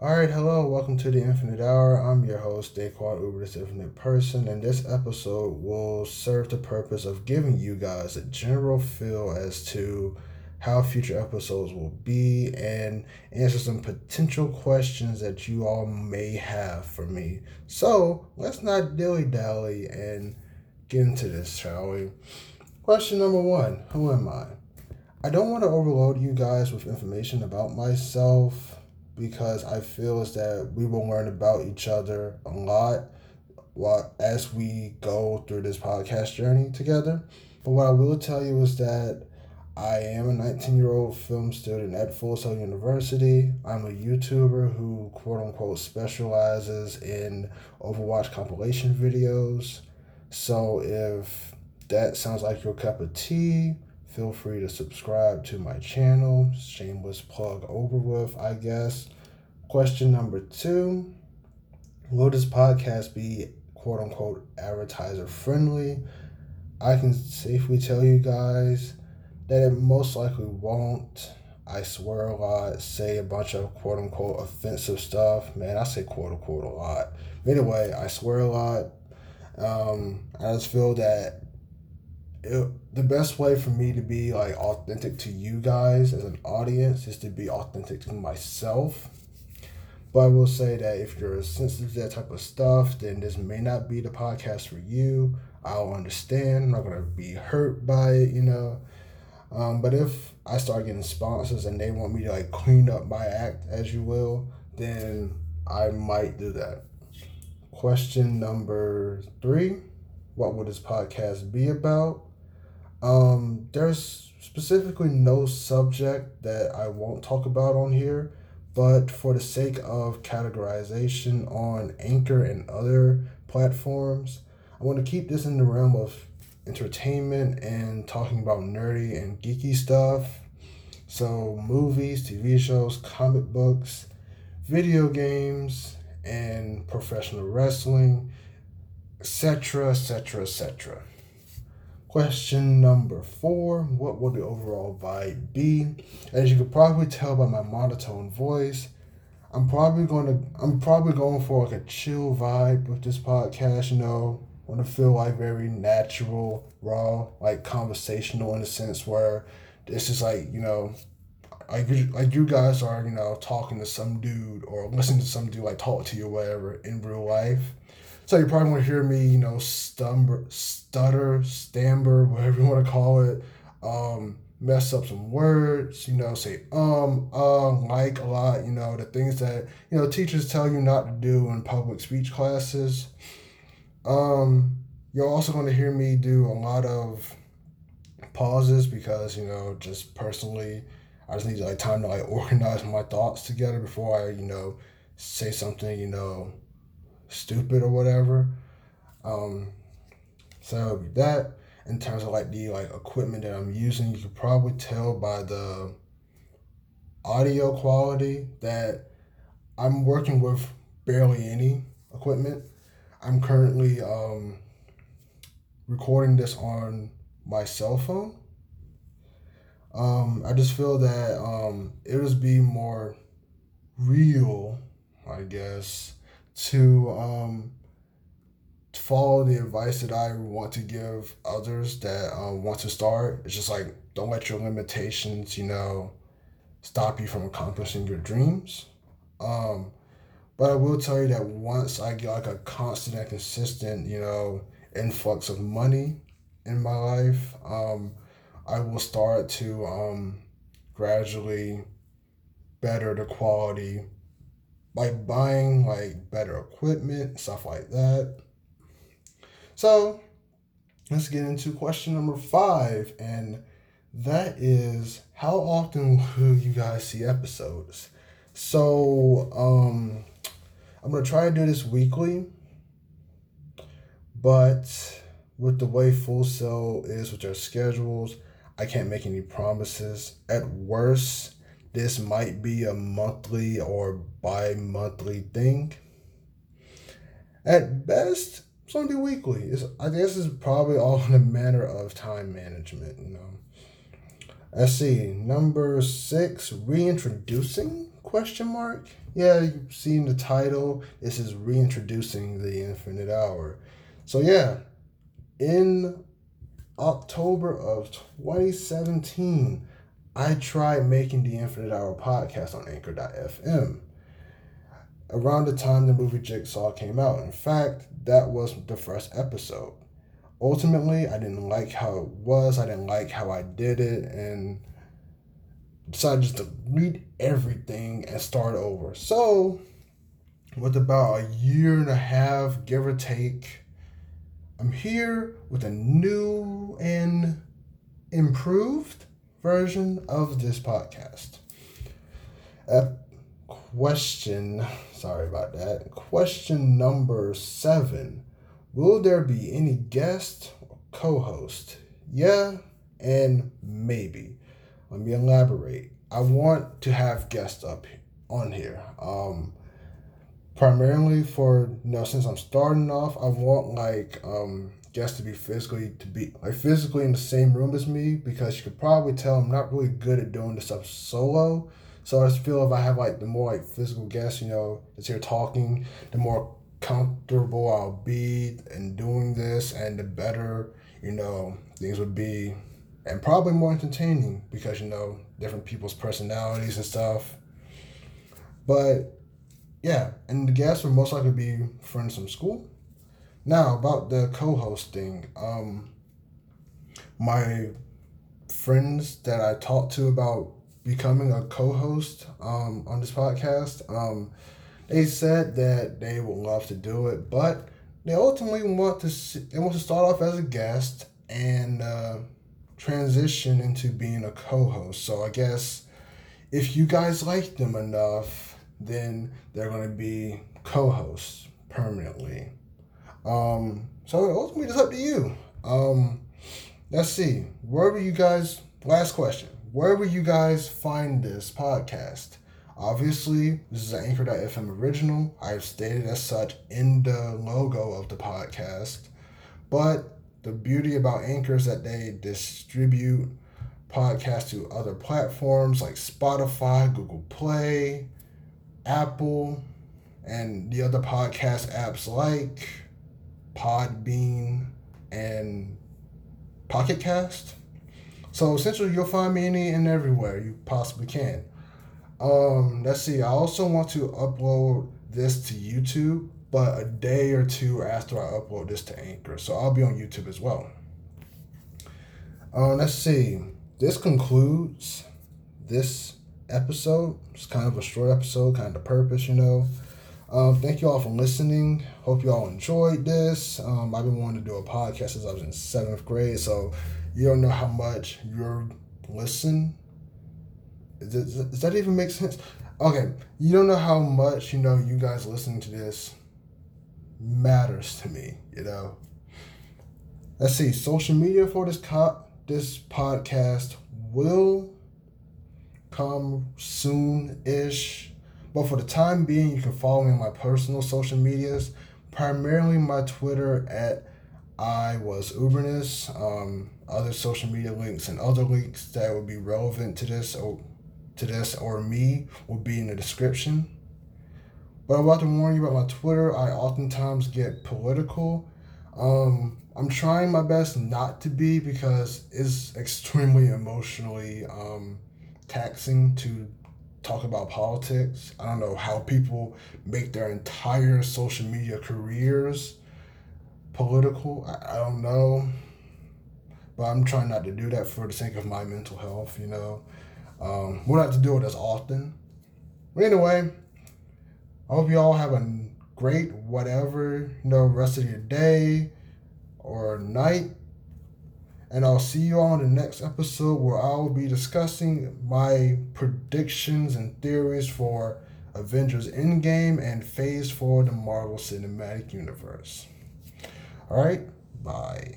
All right, hello, welcome to the Infinite Hour. I'm your host, Daquan Uber, this infinite person, and this episode will serve the purpose of giving you guys a general feel as to how future episodes will be and answer some potential questions that you all may have for me. So let's not dilly dally and get into this, shall we? Question number one Who am I? I don't want to overload you guys with information about myself because I feel is that we will learn about each other a lot while as we go through this podcast journey together. But what I will tell you is that I am a 19 year old film student at Full Sail University. I'm a YouTuber who quote unquote specializes in Overwatch compilation videos. So if that sounds like your cup of tea, feel free to subscribe to my channel. Shameless plug over with, I guess. Question number two Will this podcast be quote unquote advertiser friendly? I can safely tell you guys that it most likely won't. I swear a lot, say a bunch of quote unquote offensive stuff. Man, I say quote unquote a lot. Anyway, I swear a lot. Um, I just feel that it, the best way for me to be like authentic to you guys as an audience is to be authentic to myself. But I will say that if you're sensitive to that type of stuff, then this may not be the podcast for you. I'll understand. I'm not gonna be hurt by it, you know. Um, but if I start getting sponsors and they want me to like clean up my act, as you will, then I might do that. Question number three What will this podcast be about? Um, there's specifically no subject that I won't talk about on here, but for the sake of categorization on Anchor and other platforms, I want to keep this in the realm of entertainment and talking about nerdy and geeky stuff. So, movies, TV shows, comic books, video games, and professional wrestling, etc., etc., etc. Question number four What will the overall vibe be? As you can probably tell by my monotone voice, I'm probably going to I'm probably going for like a chill vibe with this podcast, you know. want to feel like very natural, raw, like conversational in a sense where this is like, you know, like you, like you guys are, you know, talking to some dude or listening to some dude like talk to you or whatever in real life. So you probably want to hear me, you know, stumber, stutter, stammer, whatever you want to call it, um, mess up some words, you know, say um, uh, like a lot, you know, the things that, you know, teachers tell you not to do in public speech classes. Um, you're also going to hear me do a lot of pauses because, you know, just personally, I just need like time to like organize my thoughts together before I, you know, say something, you know, stupid or whatever. Um, so that in terms of like the like equipment that I'm using, you could probably tell by the audio quality that I'm working with barely any equipment. I'm currently um, recording this on my cell phone. Um, I just feel that um, it would be more real, I guess, to um, follow the advice that I want to give others that um, want to start. It's just like don't let your limitations, you know, stop you from accomplishing your dreams. Um, but I will tell you that once I get like a constant and consistent, you know, influx of money in my life, um, I will start to um, gradually better the quality like buying like better equipment, stuff like that. So let's get into question number five, and that is how often will you guys see episodes? So um I'm gonna try to do this weekly, but with the way Full Sail is with their schedules, I can't make any promises. At worst, this might be a monthly or bi monthly thing. At best, be weekly. It's, I guess it's probably all in a matter of time management, you know. Let's see. Number six, reintroducing Question mark? Yeah, you've seen the title. This is reintroducing the Infinite Hour. So yeah, in October of 2017, I tried making the Infinite Hour podcast on Anchor.fm. Around the time the movie Jigsaw came out. In fact, that was the first episode. Ultimately, I didn't like how it was. I didn't like how I did it, and decided just to read everything and start over. So, with about a year and a half, give or take, I'm here with a new and improved version of this podcast. Uh, question, sorry about that. Question number seven Will there be any guest or co host? Yeah, and maybe. Let me elaborate. I want to have guests up on here. Um, primarily for you know since I'm starting off, I want like um guests to be physically to be like physically in the same room as me because you could probably tell I'm not really good at doing this stuff solo. So I just feel if I have like the more like physical guests, you know, that's here talking, the more comfortable I'll be in doing this and the better, you know, things would be and probably more entertaining because you know different people's personalities and stuff. But yeah, and the guests would most likely be friends from school. Now about the co-hosting, um, my friends that I talked to about becoming a co-host um, on this podcast, um, they said that they would love to do it, but they ultimately want to see, they want to start off as a guest and uh, transition into being a co-host. So I guess if you guys like them enough then they're going to be co-hosts permanently. Um, so ultimately, it's up to you. Um, let's see. Where Wherever you guys, last question. Where Wherever you guys find this podcast, obviously this is an Anchor.fm original. I've stated as such in the logo of the podcast. But the beauty about Anchor is that they distribute podcasts to other platforms like Spotify, Google Play, Apple, and the other podcast apps like Podbean and Pocket Cast. So essentially, you'll find me any and everywhere you possibly can. Um, let's see. I also want to upload this to YouTube, but a day or two after I upload this to Anchor, so I'll be on YouTube as well. Um, let's see. This concludes this episode. It's kind of a short episode, kind of purpose, you know. Um, thank you all for listening. Hope you all enjoyed this. Um, I've been wanting to do a podcast since I was in seventh grade, so you don't know how much your listen. Does, does that even make sense? Okay, you don't know how much you know you guys listening to this matters to me. You know. Let's see. Social media for this cop this podcast will come soon ish. But for the time being, you can follow me on my personal social medias, primarily my Twitter at I was Uberness. Um, other social media links and other links that would be relevant to this or to this or me will be in the description. But I'm about to warn you about my Twitter. I oftentimes get political. Um, I'm trying my best not to be because it's extremely emotionally um, taxing to talk about politics. I don't know how people make their entire social media careers political. I, I don't know. But I'm trying not to do that for the sake of my mental health, you know. Um, we don't have to do it as often. But anyway, I hope you all have a great whatever, you know, rest of your day or night. And I'll see you all in the next episode where I will be discussing my predictions and theories for Avengers Endgame and Phase 4 of the Marvel Cinematic Universe. All right, bye.